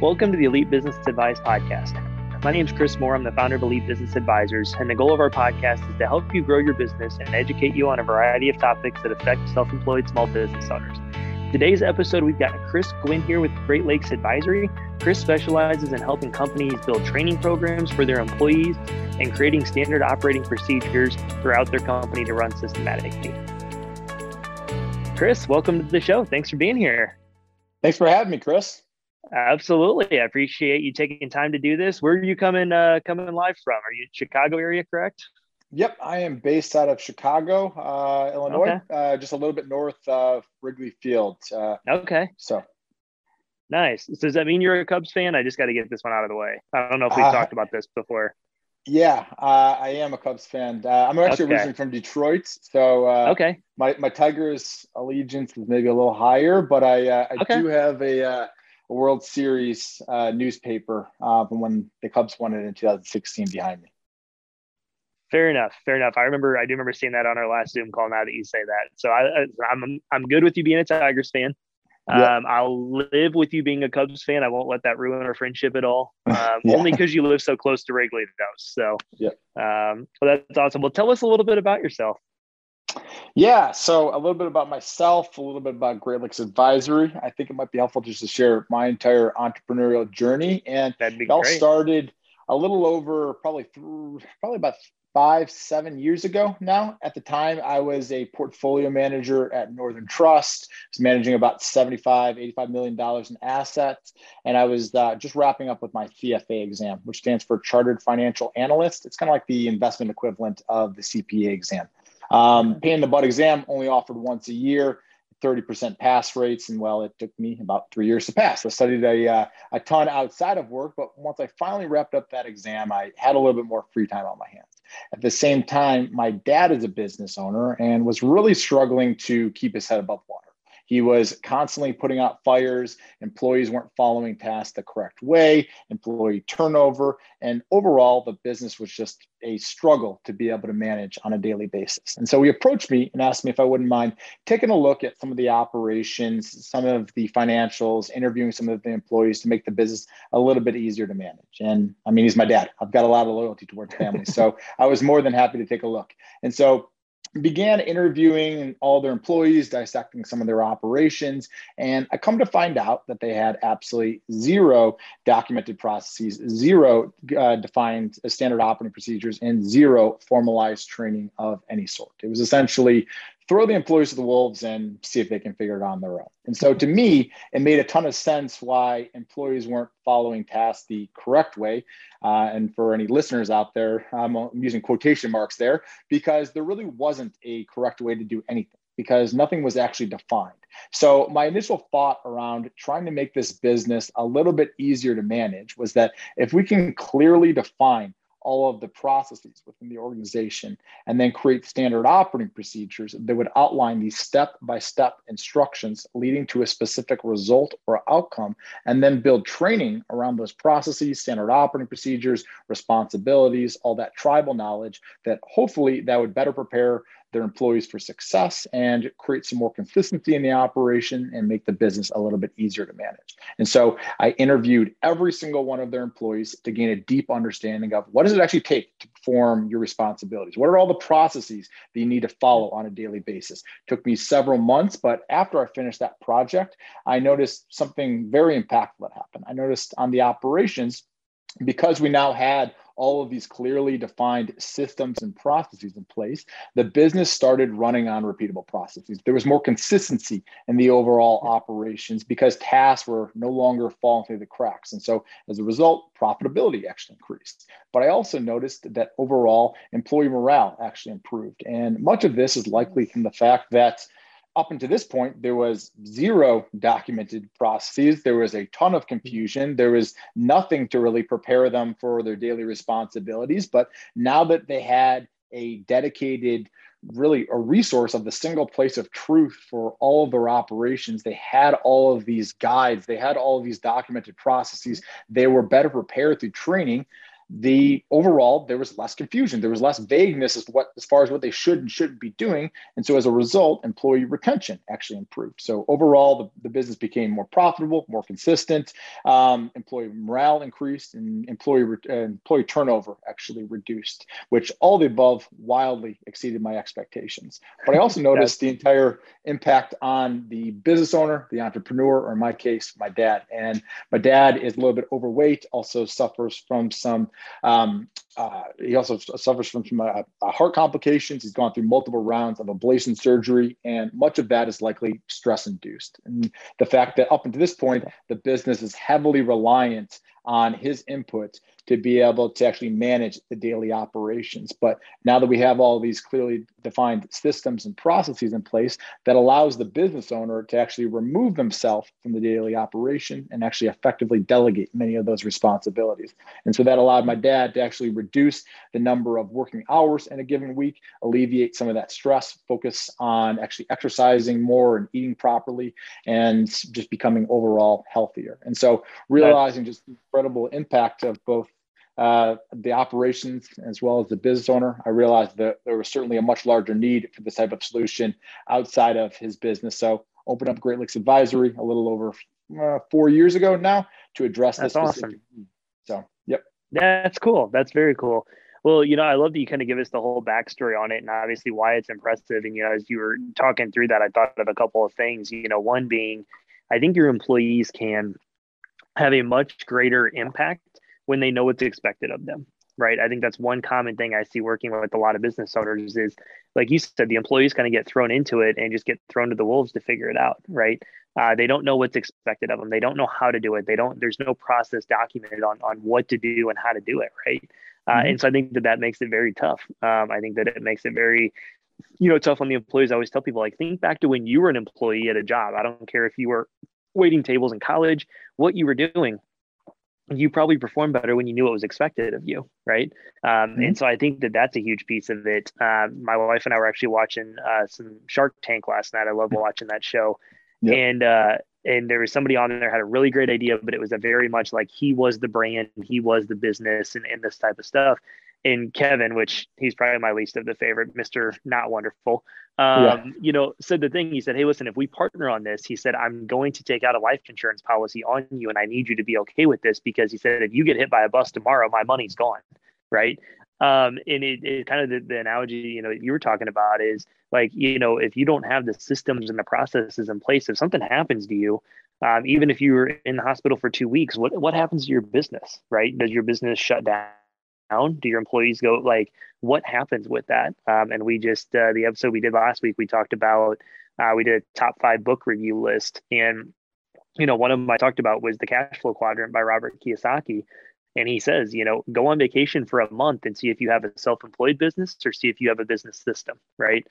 Welcome to the Elite Business Advice Podcast. My name is Chris Moore. I'm the founder of Elite Business Advisors, and the goal of our podcast is to help you grow your business and educate you on a variety of topics that affect self employed small business owners. Today's episode, we've got Chris Gwinn here with Great Lakes Advisory. Chris specializes in helping companies build training programs for their employees and creating standard operating procedures throughout their company to run systematically. Chris, welcome to the show. Thanks for being here. Thanks for having me, Chris. Absolutely. I appreciate you taking time to do this. Where are you coming uh, coming live from? Are you Chicago area, correct? Yep, I am based out of Chicago, uh, Illinois, okay. uh, just a little bit north of Wrigley Field. Uh, okay. So nice. So does that mean you're a Cubs fan? I just got to get this one out of the way. I don't know if we've uh, talked about this before. Yeah, uh, I am a Cubs fan. Uh, I'm actually okay. originally from Detroit, so okay. My my Tigers allegiance is maybe a little higher, but I I okay. do have a a World Series uh, newspaper uh, from when the Cubs won it in 2016 behind me. Fair enough. Fair enough. I remember. I do remember seeing that on our last Zoom call. Now that you say that, so I, I'm I'm good with you being a Tigers fan. Um, I'll live with you being a Cubs fan. I won't let that ruin our friendship at all. Um, yeah. Only because you live so close to Wrigley, though. So, yeah. Um, well, that's awesome. Well, tell us a little bit about yourself. Yeah, so a little bit about myself, a little bit about Great Lakes Advisory. I think it might be helpful just to share my entire entrepreneurial journey, and it all great. started a little over probably through probably about five, seven years ago now. At the time, I was a portfolio manager at Northern Trust. I was managing about 75, 85 million dollars in assets. And I was uh, just wrapping up with my CFA exam, which stands for Chartered Financial Analyst. It's kind of like the investment equivalent of the CPA exam. Um, the butt exam only offered once a year, 30% pass rates. And well, it took me about three years to pass. I studied a, uh, a ton outside of work, but once I finally wrapped up that exam, I had a little bit more free time on my hands. At the same time, my dad is a business owner and was really struggling to keep his head above water. He was constantly putting out fires. Employees weren't following tasks the correct way, employee turnover, and overall, the business was just a struggle to be able to manage on a daily basis. And so he approached me and asked me if I wouldn't mind taking a look at some of the operations, some of the financials, interviewing some of the employees to make the business a little bit easier to manage. And I mean, he's my dad. I've got a lot of loyalty towards family. so I was more than happy to take a look. And so began interviewing all their employees, dissecting some of their operations, and I come to find out that they had absolutely zero documented processes, zero uh, defined standard operating procedures, and zero formalized training of any sort. It was essentially throw the employees to the wolves and see if they can figure it on their own. And so to me, it made a ton of sense why employees weren't following tasks the correct way. Uh, and for any listeners out there, I'm using quotation marks there because there really wasn't a correct way to do anything because nothing was actually defined. So, my initial thought around trying to make this business a little bit easier to manage was that if we can clearly define all of the processes within the organization and then create standard operating procedures that would outline these step by step instructions leading to a specific result or outcome and then build training around those processes standard operating procedures responsibilities all that tribal knowledge that hopefully that would better prepare their employees for success and create some more consistency in the operation and make the business a little bit easier to manage. And so I interviewed every single one of their employees to gain a deep understanding of what does it actually take to perform your responsibilities? What are all the processes that you need to follow on a daily basis? It took me several months, but after I finished that project, I noticed something very impactful that happened. I noticed on the operations because we now had all of these clearly defined systems and processes in place, the business started running on repeatable processes. There was more consistency in the overall operations because tasks were no longer falling through the cracks. And so as a result, profitability actually increased. But I also noticed that overall employee morale actually improved. And much of this is likely from the fact that up until this point, there was zero documented processes. There was a ton of mm-hmm. confusion. There was nothing to really prepare them for their daily responsibilities. But now that they had a dedicated, really a resource of the single place of truth for all of their operations, they had all of these guides, they had all of these documented processes. Mm-hmm. They were better prepared through training the overall there was less confusion. There was less vagueness as what as far as what they should and shouldn't be doing. And so as a result employee retention actually improved. So overall the, the business became more profitable more consistent. Um, employee morale increased and employee uh, employee turnover actually reduced which all the above wildly exceeded my expectations. But i also noticed the entire impact on the business owner the entrepreneur or in my case my dad. And my dad is a little bit overweight also suffers from some um, uh, he also suffers from some uh, uh, heart complications. He's gone through multiple rounds of ablation surgery, and much of that is likely stress induced. And the fact that up until this point, the business is heavily reliant on his input to be able to actually manage the daily operations. But now that we have all these clearly defined systems and processes in place, that allows the business owner to actually remove themselves from the daily operation and actually effectively delegate many of those responsibilities. And so that allowed my dad to actually reduce the number of working hours in a given week, alleviate some of that stress, focus on actually exercising more and eating properly, and just becoming overall healthier. And so realizing just the incredible impact of both uh, the operations as well as the business owner, I realized that there was certainly a much larger need for this type of solution outside of his business. So opened up Great Lakes Advisory a little over uh, four years ago now to address That's this. Awesome. So, yep. That's cool. That's very cool. Well, you know, I love that you kind of give us the whole backstory on it and obviously why it's impressive. And, you know, as you were talking through that, I thought of a couple of things, you know, one being, I think your employees can have a much greater impact when they know what's expected of them right? I think that's one common thing i see working with a lot of business owners is like you said the employees kind of get thrown into it and just get thrown to the wolves to figure it out right? Uh, they don't know what's expected of them they don't know how to do it. They don't there's no process documented on on what to do and how to do it right? Uh, mm-hmm. and so i think that that makes it very tough. Um, i think that it makes it very you know tough on the employees. I always tell people like think back to when you were an employee at a job. I don't care if you were waiting tables in college what you were doing you probably perform better when you knew what was expected of you, right? Um, mm-hmm. And so I think that that's a huge piece of it. Um, my wife and I were actually watching uh, some Shark Tank last night. I love mm-hmm. watching that show, yep. and uh, and there was somebody on there had a really great idea, but it was a very much like he was the brand, he was the business, and, and this type of stuff in Kevin, which he's probably my least of the favorite, Mr. Not Wonderful, um, yeah. you know, said the thing. He said, Hey, listen, if we partner on this, he said, I'm going to take out a life insurance policy on you and I need you to be okay with this because he said, if you get hit by a bus tomorrow, my money's gone. Right. Um, and it, it kind of the, the analogy, you know, you were talking about is like, you know, if you don't have the systems and the processes in place, if something happens to you, um, even if you were in the hospital for two weeks, what, what happens to your business, right? Does your business shut down? Down? Do your employees go like what happens with that? Um, and we just uh, the episode we did last week, we talked about uh, we did a top five book review list, and you know one of them I talked about was the Cash Flow Quadrant by Robert Kiyosaki. And he says, you know, go on vacation for a month and see if you have a self-employed business or see if you have a business system, right?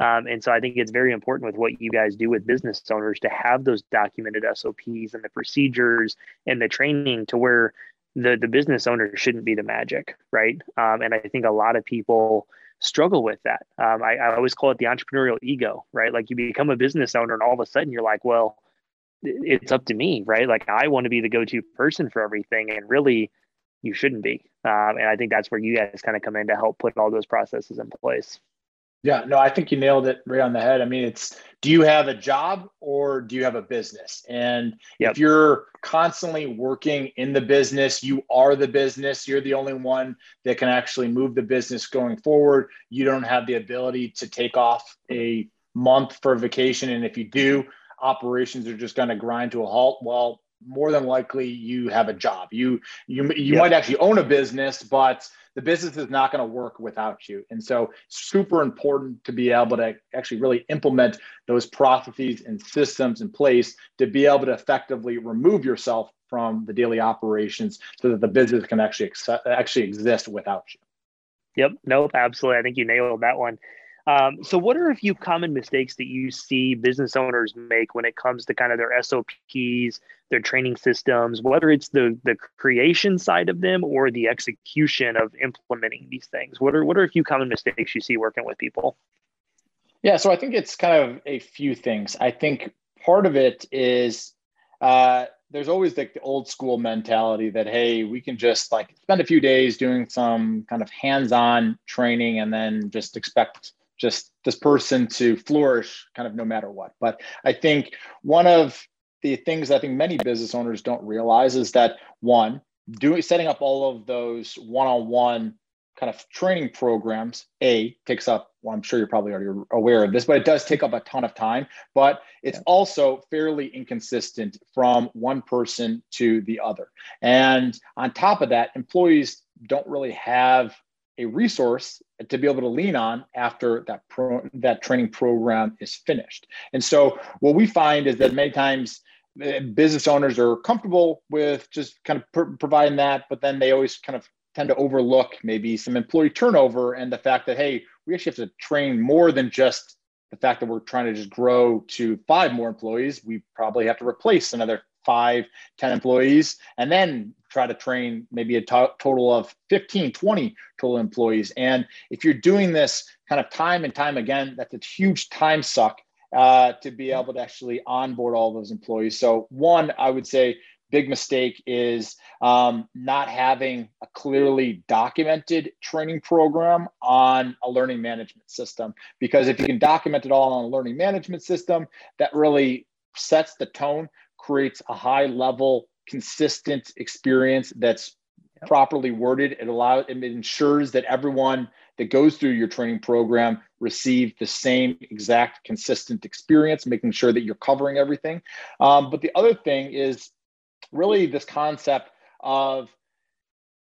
Um, and so I think it's very important with what you guys do with business owners to have those documented SOPs and the procedures and the training to where the the business owner shouldn't be the magic, right? Um, and I think a lot of people struggle with that. Um, I, I always call it the entrepreneurial ego, right? Like you become a business owner, and all of a sudden you're like, well, it's up to me, right? Like I want to be the go-to person for everything, and really, you shouldn't be. Um, and I think that's where you guys kind of come in to help put all those processes in place. Yeah, no, I think you nailed it right on the head. I mean, it's do you have a job or do you have a business? And yep. if you're constantly working in the business, you are the business, you're the only one that can actually move the business going forward. You don't have the ability to take off a month for vacation. And if you do, operations are just going to grind to a halt. Well, more than likely you have a job. You you you yep. might actually own a business, but the business is not going to work without you. And so super important to be able to actually really implement those processes and systems in place to be able to effectively remove yourself from the daily operations so that the business can actually accept, actually exist without you. Yep. Nope. Absolutely. I think you nailed that one. Um, so, what are a few common mistakes that you see business owners make when it comes to kind of their SOPs, their training systems, whether it's the the creation side of them or the execution of implementing these things? What are what are a few common mistakes you see working with people? Yeah, so I think it's kind of a few things. I think part of it is uh, there's always like the old school mentality that hey we can just like spend a few days doing some kind of hands-on training and then just expect just this person to flourish kind of no matter what. But i think one of the things i think many business owners don't realize is that one doing setting up all of those one-on-one kind of training programs a takes up well i'm sure you're probably already aware of this but it does take up a ton of time. But it's yeah. also fairly inconsistent from one person to the other. And on top of that employees don't really have a resource to be able to lean on after that pro, that training program is finished. And so what we find is that many times eh, business owners are comfortable with just kind of pr- providing that but then they always kind of tend to overlook maybe some employee turnover and the fact that hey we actually have to train more than just the fact that we're trying to just grow to five more employees. We probably have to replace another five ten employees and then try to train maybe a to- total of 15 20 total employees and if you're doing this kind of time and time again that's a huge time suck uh, to be able to actually onboard all those employees so one i would say big mistake is um, not having a clearly documented training program on a learning management system. Because if you can document it all on a learning management system, that really sets the tone, creates a high level, consistent experience that's yep. properly worded. It allows it ensures that everyone that goes through your training program receive the same exact consistent experience, making sure that you're covering everything. Um, but the other thing is really this concept of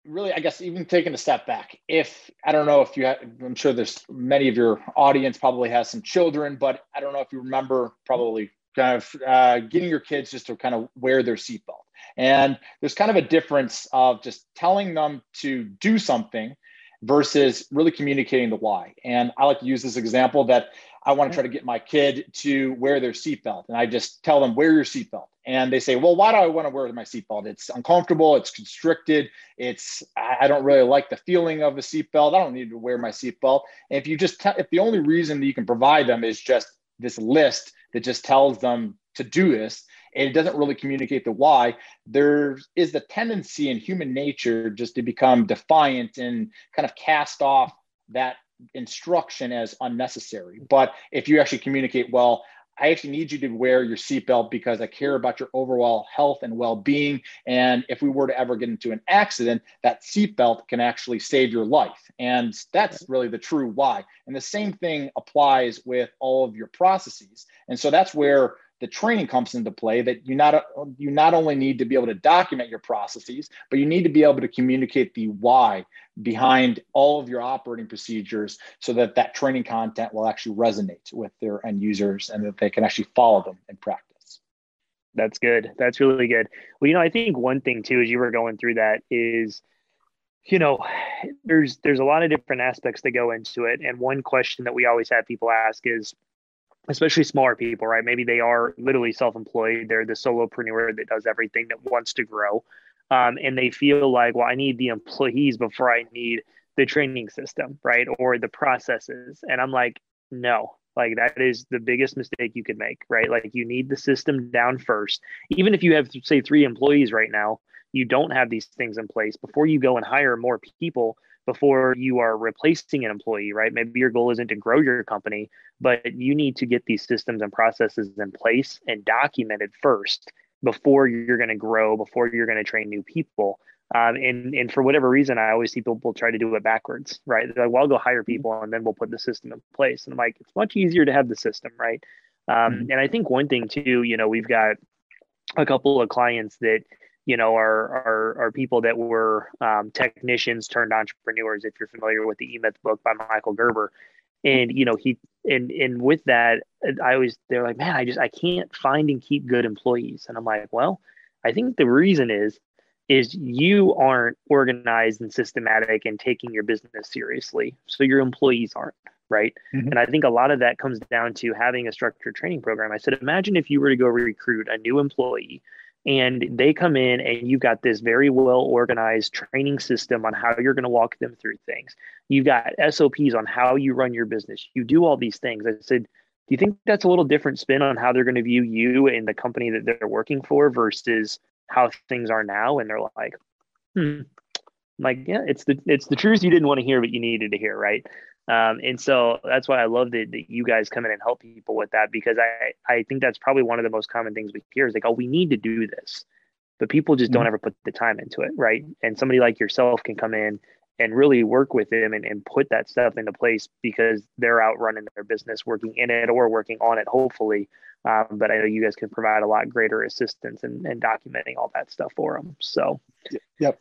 really i guess even taking a step back if i don't know if you have i'm sure there's many of your audience probably has some children but i don't know if you remember probably kind of uh, getting your kids just to kind of wear their seatbelt and there's kind of a difference of just telling them to do something versus really communicating the why and i like to use this example that I want to try to get my kid to wear their seatbelt. And I just tell them, wear your seatbelt. And they say, well, why do I want to wear my seatbelt? It's uncomfortable. It's constricted. It's, I don't really like the feeling of a seatbelt. I don't need to wear my seatbelt. And if you just, te- if the only reason that you can provide them is just this list that just tells them to do this, and it doesn't really communicate the why, there is the tendency in human nature just to become defiant and kind of cast off that instruction as unnecessary. But if you actually communicate, well, I actually need you to wear your seatbelt because I care about your overall health and well being. And if we were to ever get into an accident, that seatbelt can actually save your life. And that's really the true why. And the same thing applies with all of your processes. And so that's where the training comes into play that you not you not only need to be able to document your processes but you need to be able to communicate the why behind all of your operating procedures so that that training content will actually resonate with their end users and that they can actually follow them in practice. That's good. That's really good. Well you know i think one thing too as you were going through that is you know there's there's a lot of different aspects that go into it. And one question that we always have people ask is especially smaller people, right? Maybe they are literally self-employed. They're the solopreneur that does everything that wants to grow. Um, and they feel like, well, I need the employees before I need the training system, right? Or the processes. And I'm like, no, like that is the biggest mistake you could make, right? Like you need the system down first. Even if you have, say, three employees right now, you don't have these things in place before you go and hire more people before you are replacing an employee, right? Maybe your goal isn't to grow your company, but you need to get these systems and processes in place and documented first before you're going to grow, before you're going to train new people. Um, and and for whatever reason, I always see people try to do it backwards, right? They're like, well, I'll go hire mm-hmm. people and then we'll put the system in place. And I'm like, it's much easier to have the system, right? Um, mm-hmm. And I think one thing too, you know, we've got a couple of clients that you know, are are, are people that were um, technicians turned entrepreneurs. If you're familiar with the E Myth book by Michael Gerber, and you know he and and with that, I always they're like, man, I just I can't find and keep good employees, and I'm like, well, I think the reason is is you aren't organized and systematic and taking your business seriously, so your employees aren't right? Mm-hmm. And I think a lot of that comes down to having a structured training program. I said, imagine if you were to go recruit a new employee and they come in and you've got this very well organized training system on how you're going to walk them through things. You've got sops on how you run your business. You do all these things. I said Do you think that's a little different spin on how they're going to view you and the company that they're working for versus how things are now? And they're like, hmm, like, yeah, it's the it's the truth you didn't want to hear, but you needed to hear, right? Um, and so that's why I love that, that you guys come in and help people with that because I I think that's probably one of the most common things we hear is like, oh, we need to do this, but people just mm-hmm. don't ever put the time into it, right? And somebody like yourself can come in and really work with them and, and put that stuff into place because they're out running their business, working in it or working on it, hopefully. Um, but I know you guys can provide a lot greater assistance and, and documenting all that stuff for them. So, yep.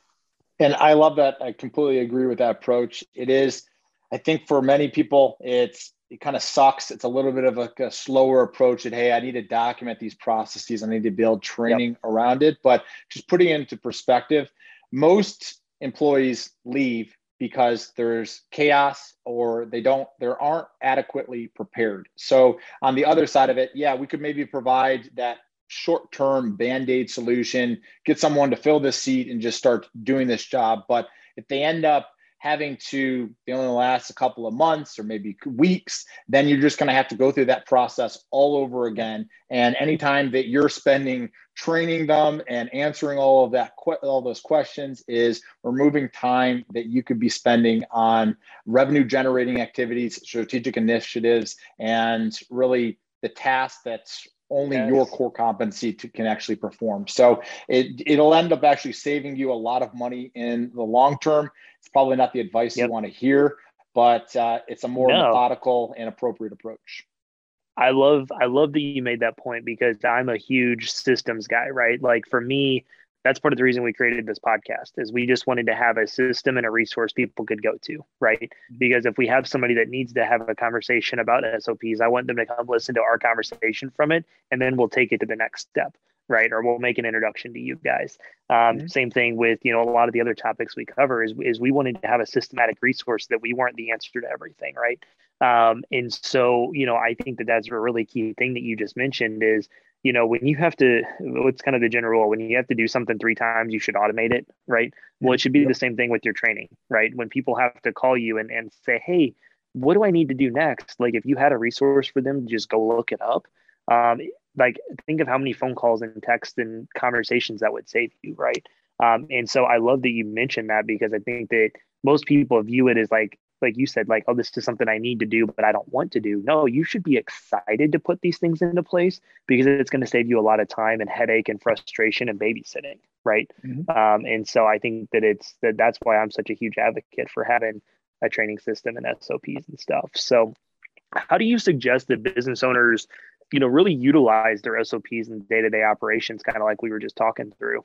And I love that. I completely agree with that approach. It is, I think for many people, it's, it kind of sucks. It's a little bit of a, a, slower approach that, hey, I need to document these processes. I need to build training yep. around it. But just putting it into perspective, most employees leave because there's chaos or they don't there aren't adequately prepared so on the other side of it yeah we could maybe provide that short-term band-aid solution get someone to fill this seat and just start doing this job. But if they end up having to they only last a couple of months or maybe weeks then you're just going to have to go through that process all over again. And anytime that you're spending training them and answering all of that all those questions is removing time that you could be spending on revenue generating activities strategic initiatives and really the task that's only yes. your core competency to, can actually perform. So it, it'll end up actually saving you a lot of money in the long term. It's probably not the advice yep. you want to hear, but uh, it's a more no. methodical and appropriate approach. I love I love that you made that point because I'm a huge systems guy, right? Like for me, that's part of the reason we created this podcast is we just wanted to have a system and a resource people could go to right mm-hmm. because if we have somebody that needs to have a conversation about sops i want them to come listen to our conversation from it and then we'll take it to the next step right or we'll make an introduction to you guys um, mm-hmm. same thing with you know a lot of the other topics we cover is, is we wanted to have a systematic resource that we weren't the answer to everything right um, and so you know i think that that's a really key thing that you just mentioned is you know, when you have to, what's kind of the general rule, when you have to do something three times, you should automate it, right? Well, it should be the same thing with your training, right? When people have to call you and, and say, hey, what do I need to do next? Like, if you had a resource for them to just go look it up, um, like, think of how many phone calls and texts and conversations that would save you, right? Um, and so I love that you mentioned that because I think that most people view it as like like you said, like, oh, this is something I need to do, but I don't want to do. No, you should be excited to put these things into place because it's going to save you a lot of time and headache and frustration and babysitting, right? Mm-hmm. Um, and so I think that it's that that's why I'm such a huge advocate for having a training system and SOPs and stuff. So, how do you suggest that business owners, you know, really utilize their SOPs and day to day operations, kind of like we were just talking through?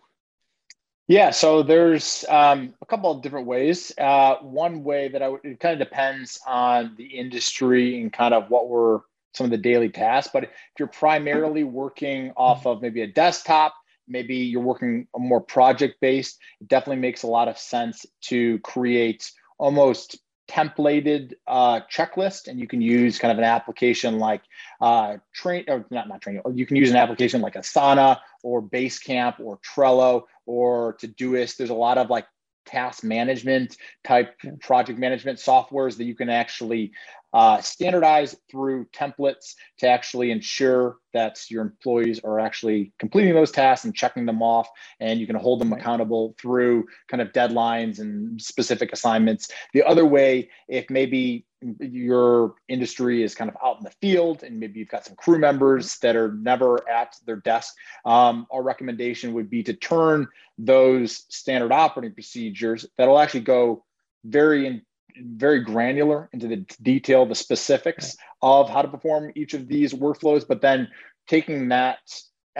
Yeah, so there's um, a couple of different ways. Uh, one way that I would, it kind of depends on the industry and kind of what were some of the daily tasks. But if you're primarily working off of maybe a desktop, maybe you're working more project based, it definitely makes a lot of sense to create almost templated uh, checklist and you can use kind of an application like uh, train or not not training you can use an application like asana or basecamp or trello or todoist. There's a lot of like task management type project management softwares that you can actually uh, standardize through templates to actually ensure that your employees are actually completing those tasks and checking them off. And you can hold them accountable through kind of deadlines and specific assignments. The other way if maybe your industry is kind of out in the field and maybe you've got some crew members that are never at their desk um, our recommendation would be to turn those standard operating procedures that'll actually go very in, very granular into the detail the specifics of how to perform each of these workflows but then taking that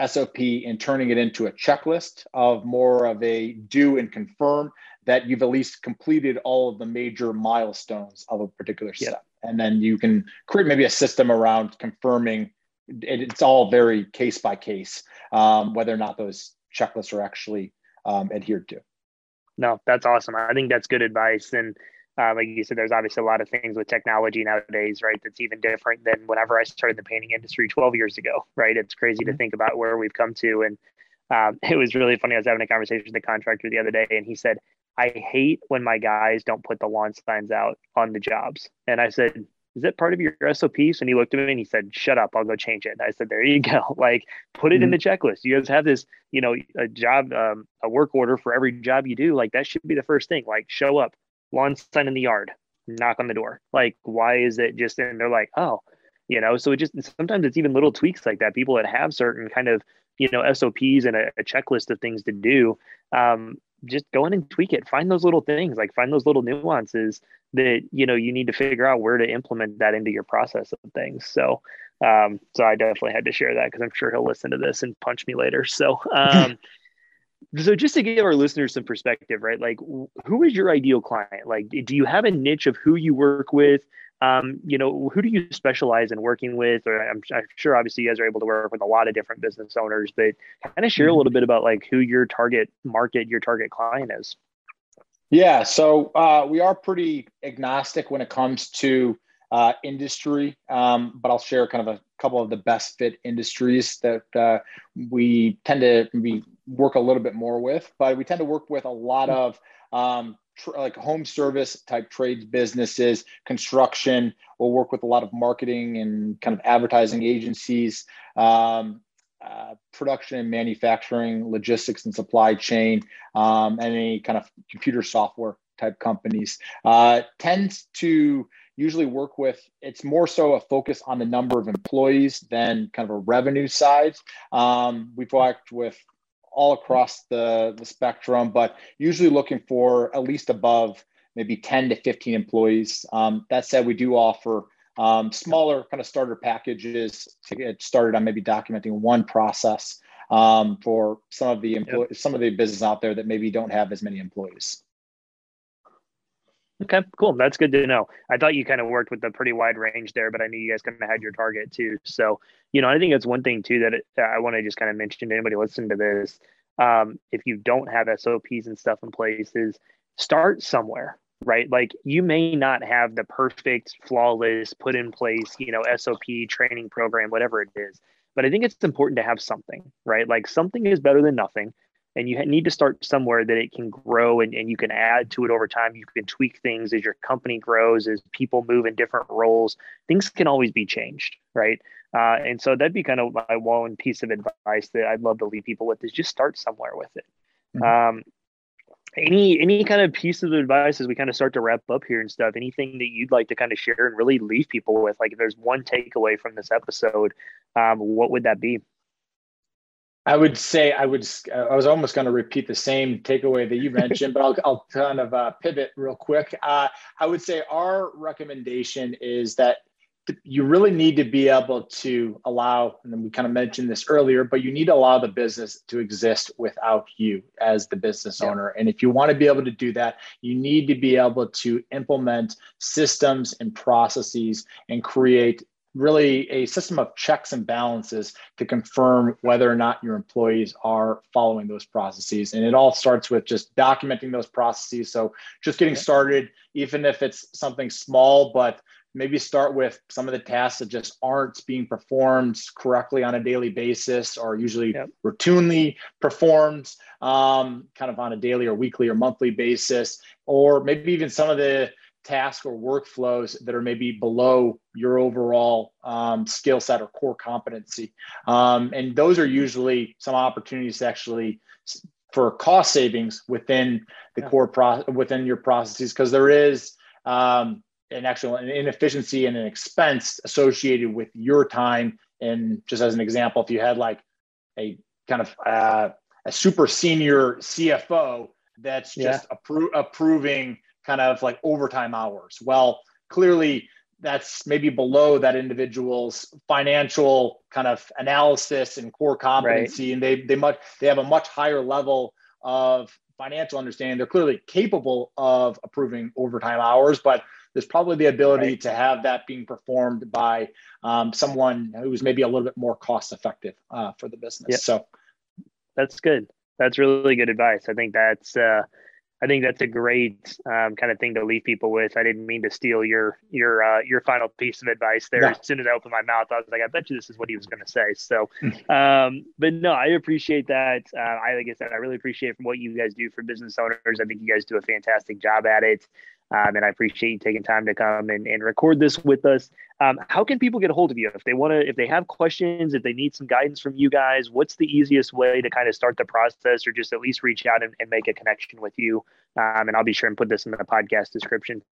SOP and turning it into a checklist of more of a do and confirm that you've at least completed all of the major milestones of a particular step. Yeah. And then you can create maybe a system around confirming it's all very case by case, um, whether or not those checklists are actually um, adhered to. No, that's awesome. I think that's good advice. And uh, like you said, there's obviously a lot of things with technology nowadays, right? That's even different than whenever I started the painting industry 12 years ago, right? It's crazy mm-hmm. to think about where we've come to. And um, it was really funny. I was having a conversation with the contractor the other day, and he said, I hate when my guys don't put the lawn signs out on the jobs. And I said, is that part of your SOPs? And he looked at me and he said, shut up, I'll go change it. And I said, there you go. Like put it mm-hmm. in the checklist. You guys have this, you know, a job, um, a work order for every job you do. Like that should be the first thing. Like show up, lawn sign in the yard, knock on the door. Like, why is it just, and they're like, oh, you know, so it just, sometimes it's even little tweaks like that. People that have certain kind of, you know, SOPs and a, a checklist of things to do, um, just go in and tweak it. Find those little things, like find those little nuances that you know you need to figure out where to implement that into your process of things. So, um, so I definitely had to share that because I'm sure he'll listen to this and punch me later. So, um, so just to give our listeners some perspective, right? Like, who is your ideal client? Like, do you have a niche of who you work with? um, you know, who do you specialize in working with? Or I'm, I'm, sure obviously you guys are able to work with a lot of different business owners, but kind of share a mm-hmm. little bit about like who your target market, your target client is. Yeah, so uh, we are pretty agnostic when it comes to uh, industry, um, but I'll share kind of a couple of the best fit industries that uh, we tend to maybe work a little bit more with. But we tend to work with a lot mm-hmm. of um, tr- like home service type trades businesses, construction. We'll work with a lot of marketing and kind of advertising agencies, um, uh, production and manufacturing, logistics and supply chain, um, and any kind of computer software type companies. Uh, tends to usually work with it's more so a focus on the number of employees than kind of a revenue side um, we've worked with all across the, the spectrum, but usually looking for at least above maybe 10 to 15 employees. Um, that said, we do offer um, smaller kind of starter packages to get started on maybe documenting one process um, for some of the employees, yep. some of the business out there that maybe don't have as many employees. Okay, cool. That's good to know. I thought you kind of worked with a pretty wide range there, but I knew you guys kind of had your target too. So, you know, I think that's one thing too that I want to just kind of mention to anybody listening to this. Um, if you don't have SOPs and stuff in place, is start somewhere, right? Like you may not have the perfect, flawless, put in place, you know, SOP training program, whatever it is. But I think it's important to have something, right? Like something is better than nothing and you need to start somewhere that it can grow and, and you can add to it over time. You can tweak things as your company grows as people move in different roles. Things can always be changed right? Uh, and so that'd be kind of my one piece of advice that i'd love to leave people with is just start somewhere with it. Mm-hmm. um, any any kind of piece of advice as we kind of start to wrap up here and stuff anything that you'd like to kind of share and really leave people with? Like if there's one takeaway from this episode um, what would that be I would say I would. I was almost going to repeat the same takeaway that you mentioned, but I'll, I'll kind of uh, pivot real quick. Uh, I would say our recommendation is that you really need to be able to allow, and then we kind of mentioned this earlier, but you need to allow the business to exist without you as the business yeah. owner. And if you want to be able to do that, you need to be able to implement systems and processes and create really a system of checks and balances to confirm whether or not your employees are following those processes. And it all starts with just documenting those processes. So just getting started, even if it's something small, but maybe start with some of the tasks that just aren't being performed correctly on a daily basis or usually yep. routinely performed um, kind of on a daily or weekly or monthly basis or maybe even some of the tasks or workflows that are maybe below your overall um, skill set or core competency. Um, and those are usually some opportunities to actually for cost savings within the yeah. core pro- within your processes because there is um, an actual an inefficiency and an expense associated with your time. And just as an example, if you had like a kind of uh, a super senior CFO that's just yeah. appro- approving kind of like overtime hours. Well, clearly that's maybe below that individual's financial kind of analysis and core competency right. and they they much they have a much higher level of financial understanding they're clearly capable of approving overtime hours but there's probably the ability right. to have that being performed by um, someone who's maybe a little bit more cost effective uh, for the business yep. so that's good that's really good advice i think that's uh, I think that's a great um, kind of thing to leave people with. I didn't mean to steal your your uh, your final piece of advice there. No. As soon as I opened my mouth, I was like, I bet you this is what he was going to say. So, hmm. um, but no, I appreciate that. Uh, I like I said, I really appreciate from what you guys do for business owners. I think you guys do a fantastic job at it. Um, and I appreciate you taking time to come and, and record this with us. Um, how can people get a hold of you if they want to, if they have questions, if they need some guidance from you guys? What's the easiest way to kind of start the process, or just at least reach out and, and make a connection with you? Um, and I'll be sure and put this in the podcast description.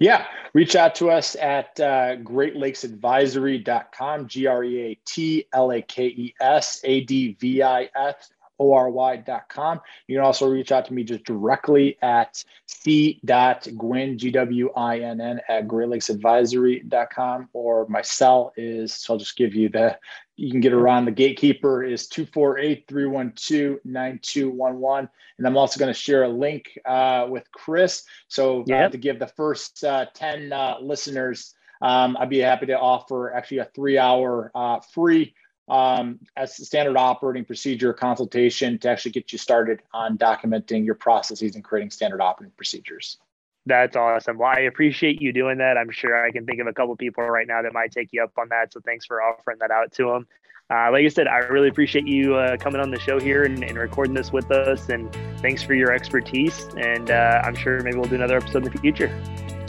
Yeah, reach out to us at uh, greatlakes.advisory.com, G R E A T L A K E S A D V I S ory.com. You can also reach out to me just directly at c.gwinn, G-W-I-N-N, at greatlakes.advisory.com, or my cell is, so I'll just give you the, you can get around the gatekeeper is 248-312-9211. And I'm also going to share a link uh, with Chris. So uh, yep. to give the first uh, 10 uh, listeners, um, I'd be happy to offer actually a three hour uh, free um, as a standard operating procedure consultation to actually get you started on documenting your processes and creating standard operating procedures. That's awesome. Well, I appreciate you doing that. I'm sure I can think of a couple people right now that might take you up on that. So thanks for offering that out to them. Uh, like I said, I really appreciate you uh, coming on the show here and, and, recording this with us. And thanks for your expertise. And uh, I'm sure maybe we'll do another episode in the future.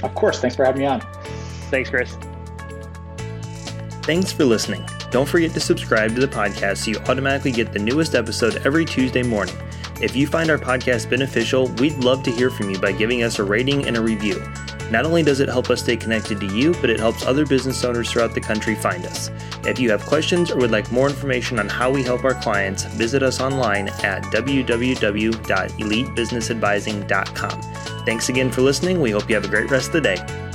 Of course. Thanks for having me on. Thanks, Chris. Thanks for listening. Don't forget to subscribe to the podcast so you automatically get the newest episode every Tuesday morning. If you find our podcast beneficial, we'd love to hear from you by giving us a rating and a review. Not only does it help us stay connected to you, but it helps other business owners throughout the country find us. If you have questions or would like more information on how we help our clients, visit us online at www.elitebusinessadvising.com. Thanks again for listening. We hope you have a great rest of the day.